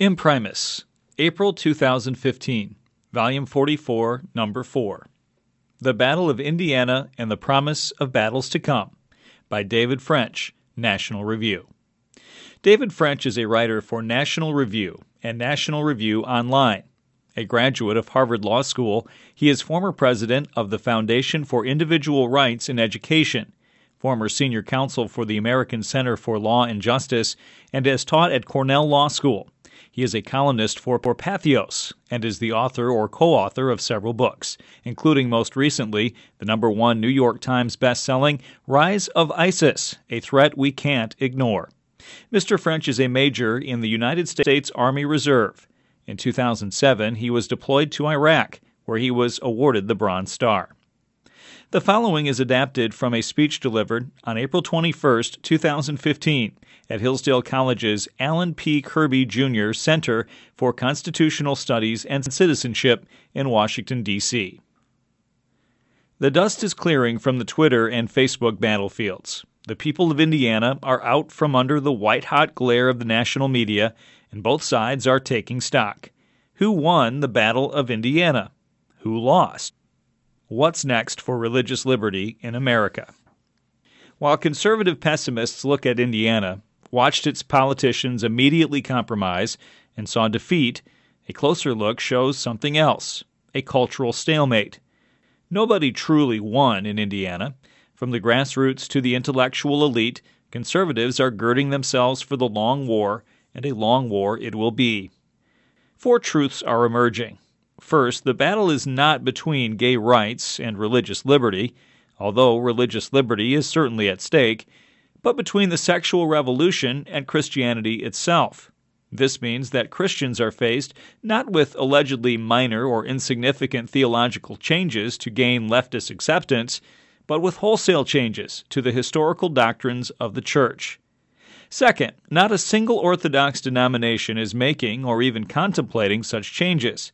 Imprimis, April 2015, Volume 44, Number 4. The Battle of Indiana and the Promise of Battles to Come by David French, National Review. David French is a writer for National Review and National Review Online. A graduate of Harvard Law School, he is former president of the Foundation for Individual Rights in Education, former senior counsel for the American Center for Law and Justice, and has taught at Cornell Law School. He is a columnist for Patheos and is the author or co author of several books, including most recently the number one New York Times bestselling Rise of ISIS A Threat We Can't Ignore. Mr. French is a major in the United States Army Reserve. In 2007, he was deployed to Iraq, where he was awarded the Bronze Star. The following is adapted from a speech delivered on April 21, 2015, at Hillsdale College's Allen P. Kirby Jr. Center for Constitutional Studies and Citizenship in Washington, D.C. The dust is clearing from the Twitter and Facebook battlefields. The people of Indiana are out from under the white hot glare of the national media, and both sides are taking stock. Who won the Battle of Indiana? Who lost? What's next for religious liberty in America? While conservative pessimists look at Indiana, watched its politicians immediately compromise, and saw defeat, a closer look shows something else a cultural stalemate. Nobody truly won in Indiana. From the grassroots to the intellectual elite, conservatives are girding themselves for the long war, and a long war it will be. Four truths are emerging. First, the battle is not between gay rights and religious liberty, although religious liberty is certainly at stake, but between the sexual revolution and Christianity itself. This means that Christians are faced not with allegedly minor or insignificant theological changes to gain leftist acceptance, but with wholesale changes to the historical doctrines of the Church. Second, not a single Orthodox denomination is making or even contemplating such changes.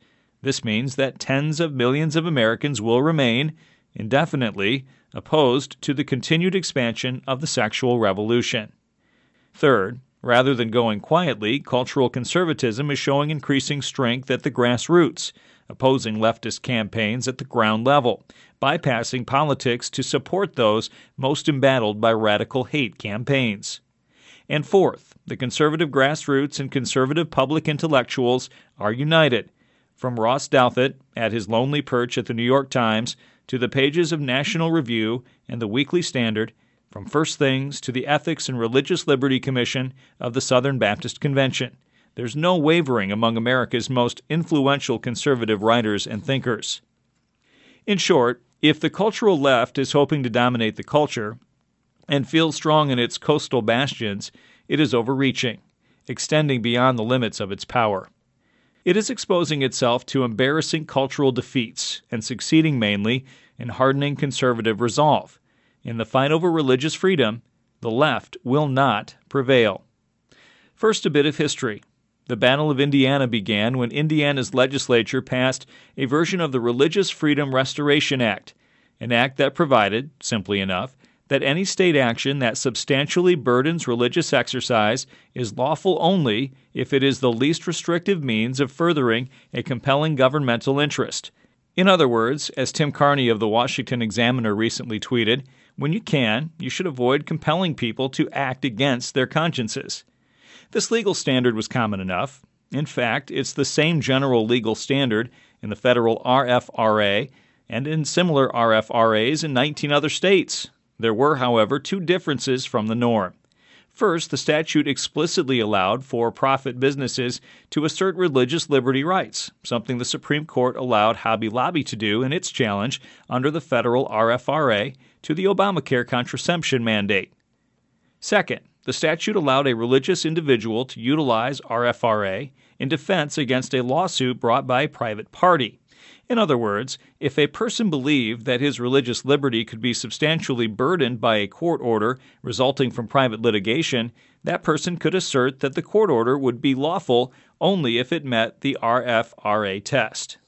This means that tens of millions of Americans will remain, indefinitely, opposed to the continued expansion of the sexual revolution. Third, rather than going quietly, cultural conservatism is showing increasing strength at the grassroots, opposing leftist campaigns at the ground level, bypassing politics to support those most embattled by radical hate campaigns. And fourth, the conservative grassroots and conservative public intellectuals are united from Ross Douthat at his lonely perch at the New York Times to the pages of National Review and the Weekly Standard, from First Things to the Ethics and Religious Liberty Commission of the Southern Baptist Convention. There's no wavering among America's most influential conservative writers and thinkers. In short, if the cultural left is hoping to dominate the culture and feels strong in its coastal bastions, it is overreaching, extending beyond the limits of its power. It is exposing itself to embarrassing cultural defeats and succeeding mainly in hardening conservative resolve. In the fight over religious freedom, the left will not prevail. First, a bit of history. The Battle of Indiana began when Indiana's legislature passed a version of the Religious Freedom Restoration Act, an act that provided, simply enough, that any state action that substantially burdens religious exercise is lawful only if it is the least restrictive means of furthering a compelling governmental interest. In other words, as Tim Carney of the Washington Examiner recently tweeted, when you can, you should avoid compelling people to act against their consciences. This legal standard was common enough. In fact, it's the same general legal standard in the federal RFRA and in similar RFRAs in 19 other states. There were, however, two differences from the norm. First, the statute explicitly allowed for profit businesses to assert religious liberty rights, something the Supreme Court allowed Hobby Lobby to do in its challenge under the federal RFRA to the Obamacare contraception mandate. Second, the statute allowed a religious individual to utilize RFRA in defense against a lawsuit brought by a private party. In other words, if a person believed that his religious liberty could be substantially burdened by a court order resulting from private litigation, that person could assert that the court order would be lawful only if it met the RFRA test.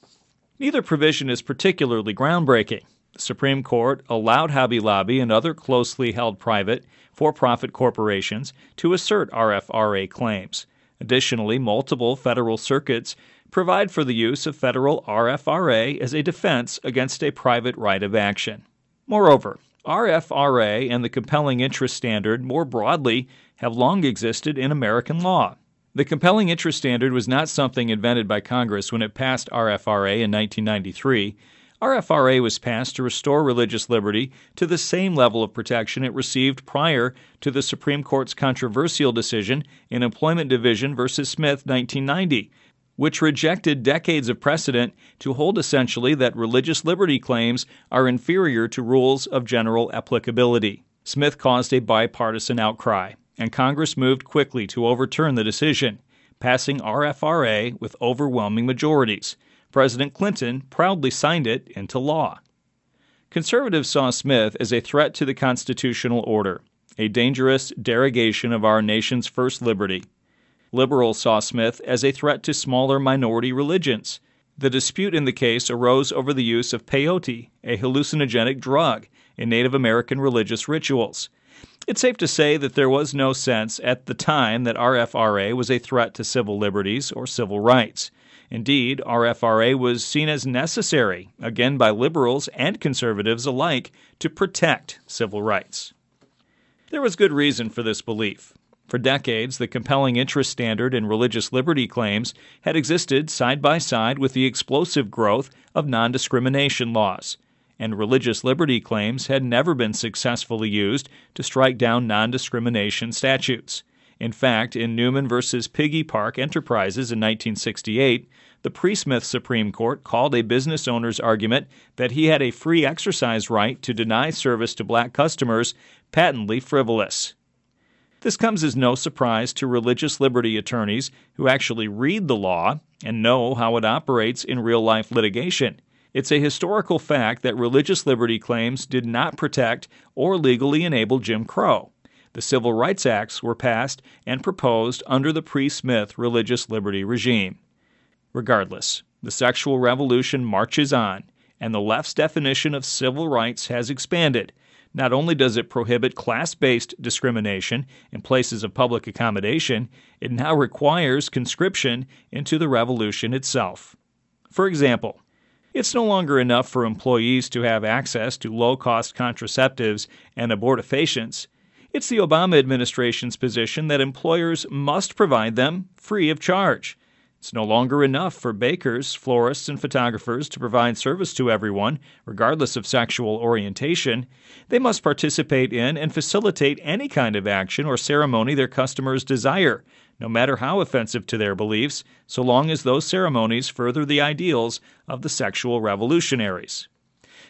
Neither provision is particularly groundbreaking. The Supreme Court allowed Hobby Lobby and other closely held private, for profit corporations to assert RFRA claims Additionally, multiple federal circuits provide for the use of federal RFRA as a defense against a private right of action. Moreover, RFRA and the compelling interest standard more broadly have long existed in American law. The compelling interest standard was not something invented by Congress when it passed RFRA in 1993. RFRA was passed to restore religious liberty to the same level of protection it received prior to the Supreme Court's controversial decision in Employment Division v. Smith 1990, which rejected decades of precedent to hold essentially that religious liberty claims are inferior to rules of general applicability. Smith caused a bipartisan outcry, and Congress moved quickly to overturn the decision, passing RFRA with overwhelming majorities. President Clinton proudly signed it into law. Conservatives saw Smith as a threat to the constitutional order, a dangerous derogation of our nation's first liberty. Liberals saw Smith as a threat to smaller minority religions. The dispute in the case arose over the use of peyote, a hallucinogenic drug, in Native American religious rituals. It's safe to say that there was no sense at the time that RFRA was a threat to civil liberties or civil rights. Indeed, RFRA was seen as necessary, again by liberals and conservatives alike, to protect civil rights. There was good reason for this belief. For decades, the compelling interest standard in religious liberty claims had existed side by side with the explosive growth of non discrimination laws, and religious liberty claims had never been successfully used to strike down non discrimination statutes. In fact, in Newman v. Piggy Park Enterprises in 1968, the pre Smith Supreme Court called a business owner's argument that he had a free exercise right to deny service to black customers patently frivolous. This comes as no surprise to religious liberty attorneys who actually read the law and know how it operates in real life litigation. It's a historical fact that religious liberty claims did not protect or legally enable Jim Crow. The Civil Rights Acts were passed and proposed under the pre Smith religious liberty regime. Regardless, the sexual revolution marches on, and the left's definition of civil rights has expanded not only does it prohibit class based discrimination in places of public accommodation, it now requires conscription into the revolution itself. For example, it's no longer enough for employees to have access to low cost contraceptives and abortifacients. It's the Obama administration's position that employers must provide them free of charge. It's no longer enough for bakers, florists, and photographers to provide service to everyone, regardless of sexual orientation. They must participate in and facilitate any kind of action or ceremony their customers desire, no matter how offensive to their beliefs, so long as those ceremonies further the ideals of the sexual revolutionaries.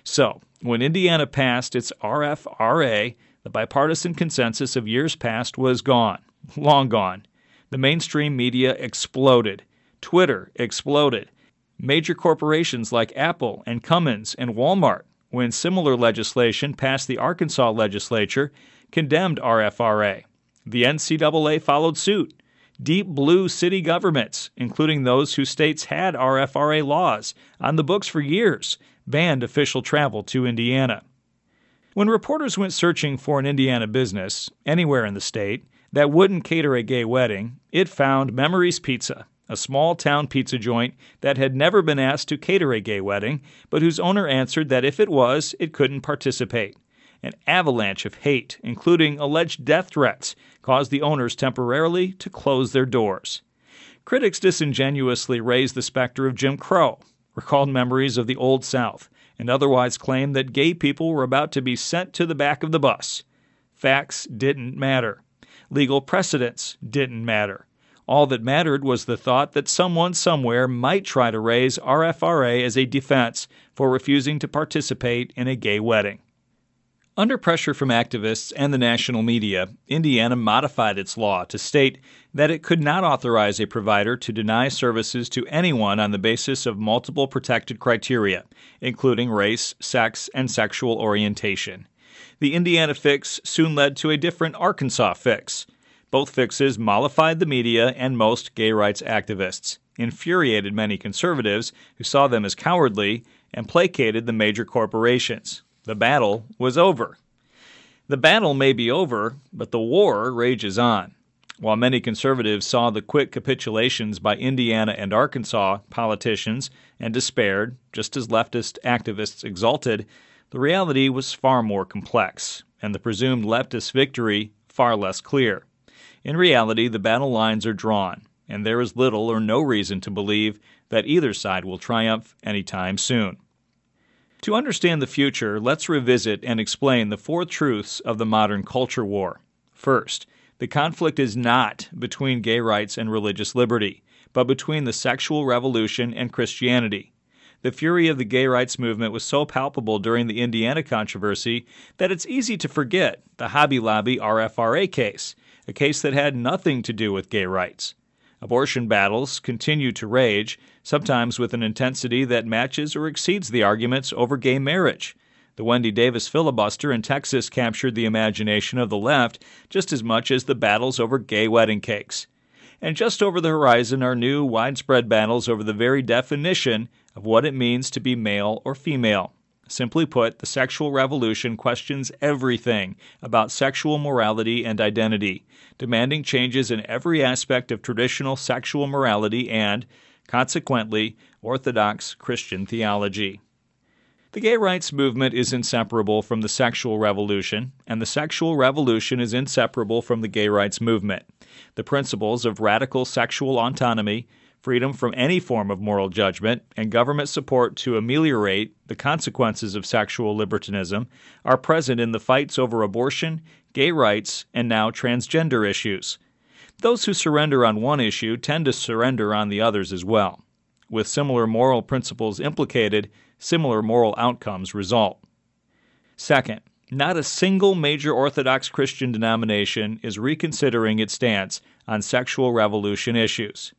So, when Indiana passed its RFRA, the bipartisan consensus of years past was gone, long gone. The mainstream media exploded Twitter exploded. Major corporations like Apple and Cummins and Walmart, when similar legislation passed the Arkansas legislature, condemned RFRA. The NCAA followed suit. Deep blue city governments, including those whose states had RFRA laws on the books for years, banned official travel to Indiana. When reporters went searching for an Indiana business, anywhere in the state, that wouldn't cater a gay wedding, it found Memories Pizza, a small town pizza joint that had never been asked to cater a gay wedding, but whose owner answered that if it was, it couldn't participate. An avalanche of hate, including alleged death threats, caused the owners temporarily to close their doors. Critics disingenuously raised the specter of Jim Crow, recalled memories of the Old South, and otherwise claimed that gay people were about to be sent to the back of the bus. Facts didn't matter. Legal precedents didn't matter. All that mattered was the thought that someone somewhere might try to raise RFRA as a defense for refusing to participate in a gay wedding. Under pressure from activists and the national media, Indiana modified its law to state that it could not authorize a provider to deny services to anyone on the basis of multiple protected criteria, including race, sex, and sexual orientation. The Indiana fix soon led to a different Arkansas fix. Both fixes mollified the media and most gay rights activists, infuriated many conservatives who saw them as cowardly, and placated the major corporations. The battle was over. The battle may be over, but the war rages on. While many conservatives saw the quick capitulations by Indiana and Arkansas politicians and despaired, just as leftist activists exulted, the reality was far more complex, and the presumed leftist victory far less clear. In reality, the battle lines are drawn, and there is little or no reason to believe that either side will triumph anytime soon. To understand the future, let's revisit and explain the four truths of the modern culture war. First, the conflict is not between gay rights and religious liberty, but between the sexual revolution and Christianity. The fury of the gay rights movement was so palpable during the Indiana controversy that it's easy to forget the Hobby Lobby RFRA case, a case that had nothing to do with gay rights. Abortion battles continue to rage, sometimes with an intensity that matches or exceeds the arguments over gay marriage. The Wendy Davis filibuster in Texas captured the imagination of the left just as much as the battles over gay wedding cakes. And just over the horizon are new, widespread battles over the very definition of what it means to be male or female. Simply put, the sexual revolution questions everything about sexual morality and identity, demanding changes in every aspect of traditional sexual morality and, consequently, Orthodox Christian theology. The gay rights movement is inseparable from the sexual revolution, and the sexual revolution is inseparable from the gay rights movement. The principles of radical sexual autonomy, freedom from any form of moral judgment, and government support to ameliorate the consequences of sexual libertinism are present in the fights over abortion, gay rights, and now transgender issues. Those who surrender on one issue tend to surrender on the others as well. With similar moral principles implicated, similar moral outcomes result. Second, not a single major Orthodox Christian denomination is reconsidering its stance on sexual revolution issues.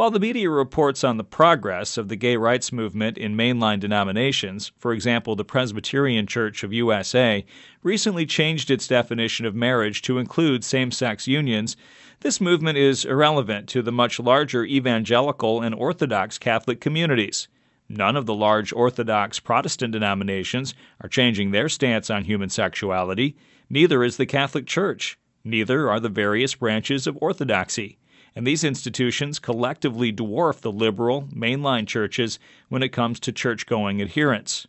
While the media reports on the progress of the gay rights movement in mainline denominations, for example, the Presbyterian Church of USA recently changed its definition of marriage to include same sex unions, this movement is irrelevant to the much larger evangelical and Orthodox Catholic communities. None of the large Orthodox Protestant denominations are changing their stance on human sexuality. Neither is the Catholic Church. Neither are the various branches of Orthodoxy and these institutions collectively dwarf the liberal, mainline churches when it comes to church going adherents.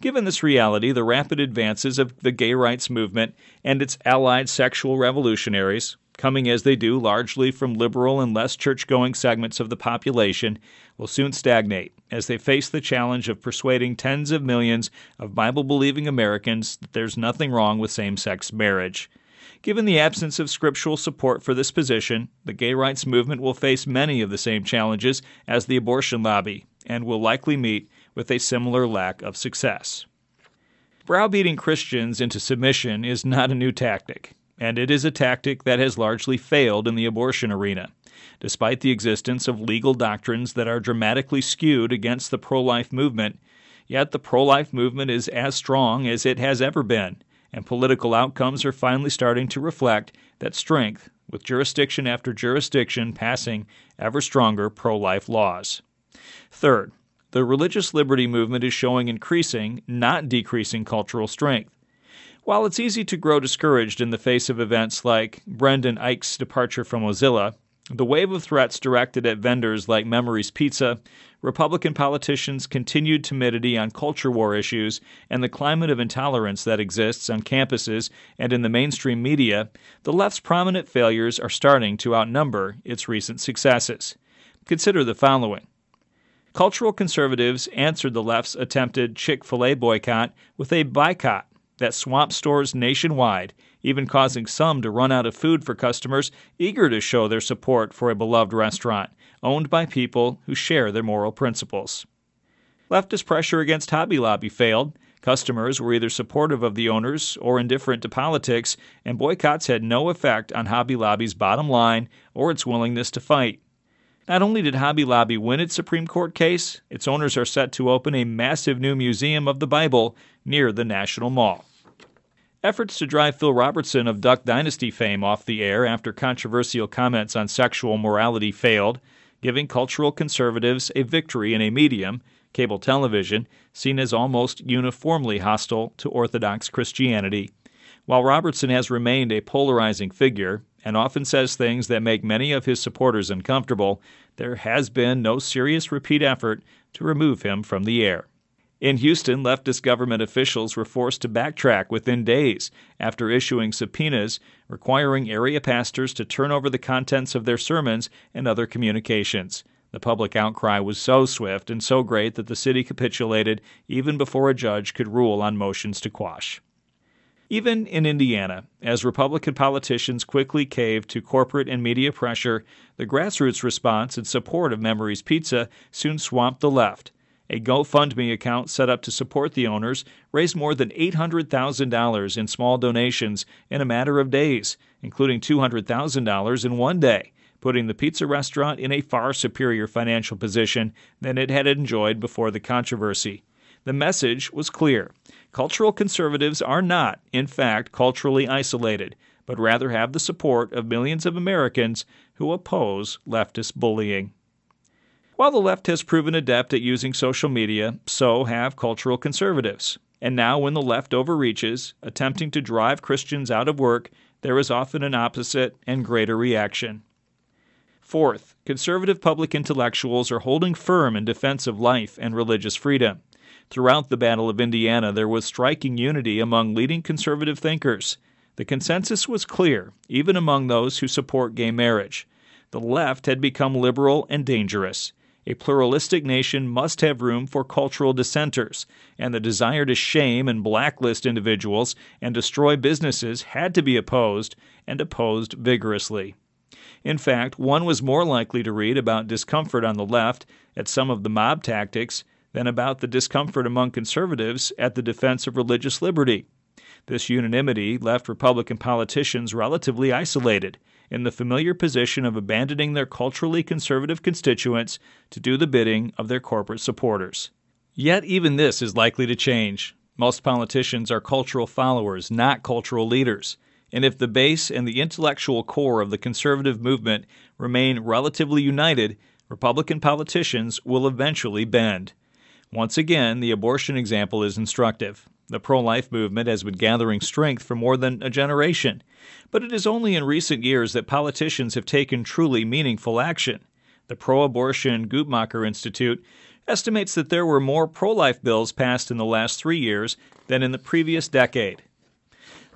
Given this reality, the rapid advances of the gay rights movement and its allied sexual revolutionaries, coming as they do largely from liberal and less church going segments of the population, will soon stagnate as they face the challenge of persuading tens of millions of Bible believing Americans that there's nothing wrong with same sex marriage. Given the absence of scriptural support for this position, the gay rights movement will face many of the same challenges as the abortion lobby and will likely meet with a similar lack of success. Browbeating Christians into submission is not a new tactic, and it is a tactic that has largely failed in the abortion arena. Despite the existence of legal doctrines that are dramatically skewed against the pro life movement, yet the pro life movement is as strong as it has ever been and political outcomes are finally starting to reflect that strength, with jurisdiction after jurisdiction passing ever stronger pro life laws. Third, the religious liberty movement is showing increasing, not decreasing, cultural strength. While it's easy to grow discouraged in the face of events like Brendan Eich's departure from Mozilla, the wave of threats directed at vendors like Memories Pizza, Republican politicians' continued timidity on culture war issues, and the climate of intolerance that exists on campuses and in the mainstream media, the left's prominent failures are starting to outnumber its recent successes. Consider the following. Cultural conservatives answered the left's attempted Chick fil A boycott with a boycott that swamped stores nationwide even causing some to run out of food for customers eager to show their support for a beloved restaurant owned by people who share their moral principles. Leftist pressure against Hobby Lobby failed. Customers were either supportive of the owners or indifferent to politics, and boycotts had no effect on Hobby Lobby's bottom line or its willingness to fight. Not only did Hobby Lobby win its Supreme Court case, its owners are set to open a massive new museum of the Bible near the National Mall. Efforts to drive Phil Robertson of Duck Dynasty fame off the air after controversial comments on sexual morality failed, giving cultural conservatives a victory in a medium, cable television, seen as almost uniformly hostile to Orthodox Christianity. While Robertson has remained a polarizing figure, and often says things that make many of his supporters uncomfortable, there has been no serious repeat effort to remove him from the air. In Houston, leftist government officials were forced to backtrack within days after issuing subpoenas requiring area pastors to turn over the contents of their sermons and other communications. The public outcry was so swift and so great that the city capitulated even before a judge could rule on motions to quash. Even in Indiana, as Republican politicians quickly caved to corporate and media pressure, the grassroots response in support of Memories Pizza soon swamped the left a GoFundMe account set up to support the owners raised more than $800,000 in small donations in a matter of days, including $200,000 in one day, putting the pizza restaurant in a far superior financial position than it had enjoyed before the controversy. The message was clear. Cultural conservatives are not, in fact, culturally isolated, but rather have the support of millions of Americans who oppose leftist bullying. While the left has proven adept at using social media, so have cultural conservatives. And now, when the left overreaches, attempting to drive Christians out of work, there is often an opposite and greater reaction. Fourth, conservative public intellectuals are holding firm in defense of life and religious freedom. Throughout the Battle of Indiana, there was striking unity among leading conservative thinkers. The consensus was clear, even among those who support gay marriage. The left had become liberal and dangerous. A pluralistic nation must have room for cultural dissenters, and the desire to shame and blacklist individuals and destroy businesses had to be opposed, and opposed vigorously. In fact, one was more likely to read about discomfort on the left at some of the mob tactics than about the discomfort among conservatives at the defense of religious liberty. This unanimity left Republican politicians relatively isolated in the familiar position of abandoning their culturally conservative constituents to do the bidding of their corporate supporters. Yet, even this is likely to change. Most politicians are cultural followers, not cultural leaders. And if the base and the intellectual core of the conservative movement remain relatively united, Republican politicians will eventually bend. Once again, the abortion example is instructive. The pro life movement has been gathering strength for more than a generation, but it is only in recent years that politicians have taken truly meaningful action. The pro abortion Guttmacher Institute estimates that there were more pro life bills passed in the last three years than in the previous decade.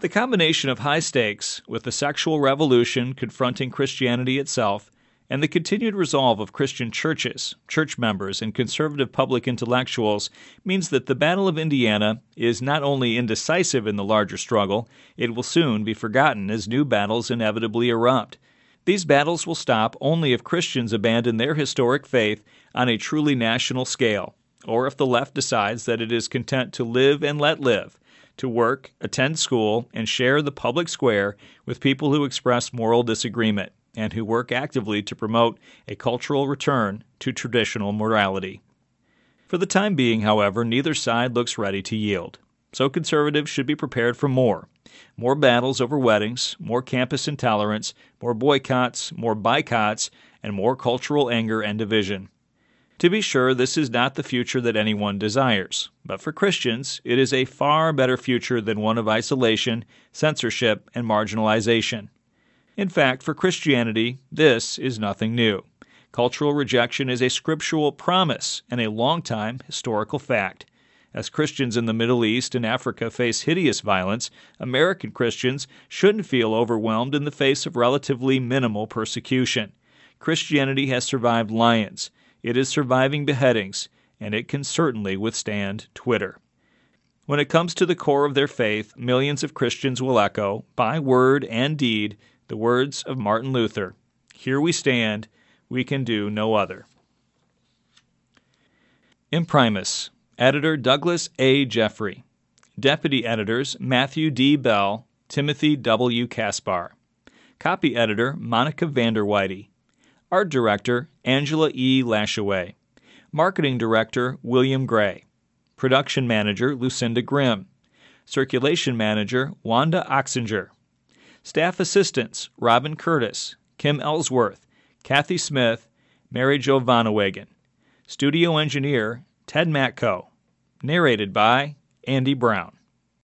The combination of high stakes, with the sexual revolution confronting Christianity itself, and the continued resolve of Christian churches, church members, and conservative public intellectuals means that the Battle of Indiana is not only indecisive in the larger struggle, it will soon be forgotten as new battles inevitably erupt. These battles will stop only if Christians abandon their historic faith on a truly national scale, or if the left decides that it is content to live and let live, to work, attend school, and share the public square with people who express moral disagreement and who work actively to promote a cultural return to traditional morality. For the time being, however, neither side looks ready to yield. So conservatives should be prepared for more. More battles over weddings, more campus intolerance, more boycotts, more boycotts, and more cultural anger and division. To be sure, this is not the future that anyone desires, but for Christians, it is a far better future than one of isolation, censorship, and marginalization. In fact, for Christianity, this is nothing new. Cultural rejection is a scriptural promise and a long-time historical fact. As Christians in the Middle East and Africa face hideous violence, American Christians shouldn't feel overwhelmed in the face of relatively minimal persecution. Christianity has survived lions, it is surviving beheadings, and it can certainly withstand Twitter. When it comes to the core of their faith, millions of Christians will echo, by word and deed, the words of Martin Luther Here we stand, we can do no other. Imprimis, editor Douglas A. Jeffrey, deputy editors Matthew D. Bell, Timothy W. Caspar, copy editor Monica Vanderweide, art director Angela E. Lashaway, marketing director William Gray, production manager Lucinda Grimm, circulation manager Wanda Oxinger. Staff assistants Robin Curtis, Kim Ellsworth, Kathy Smith, Mary Jo Von Ewegen. Studio engineer Ted Matko. Narrated by Andy Brown.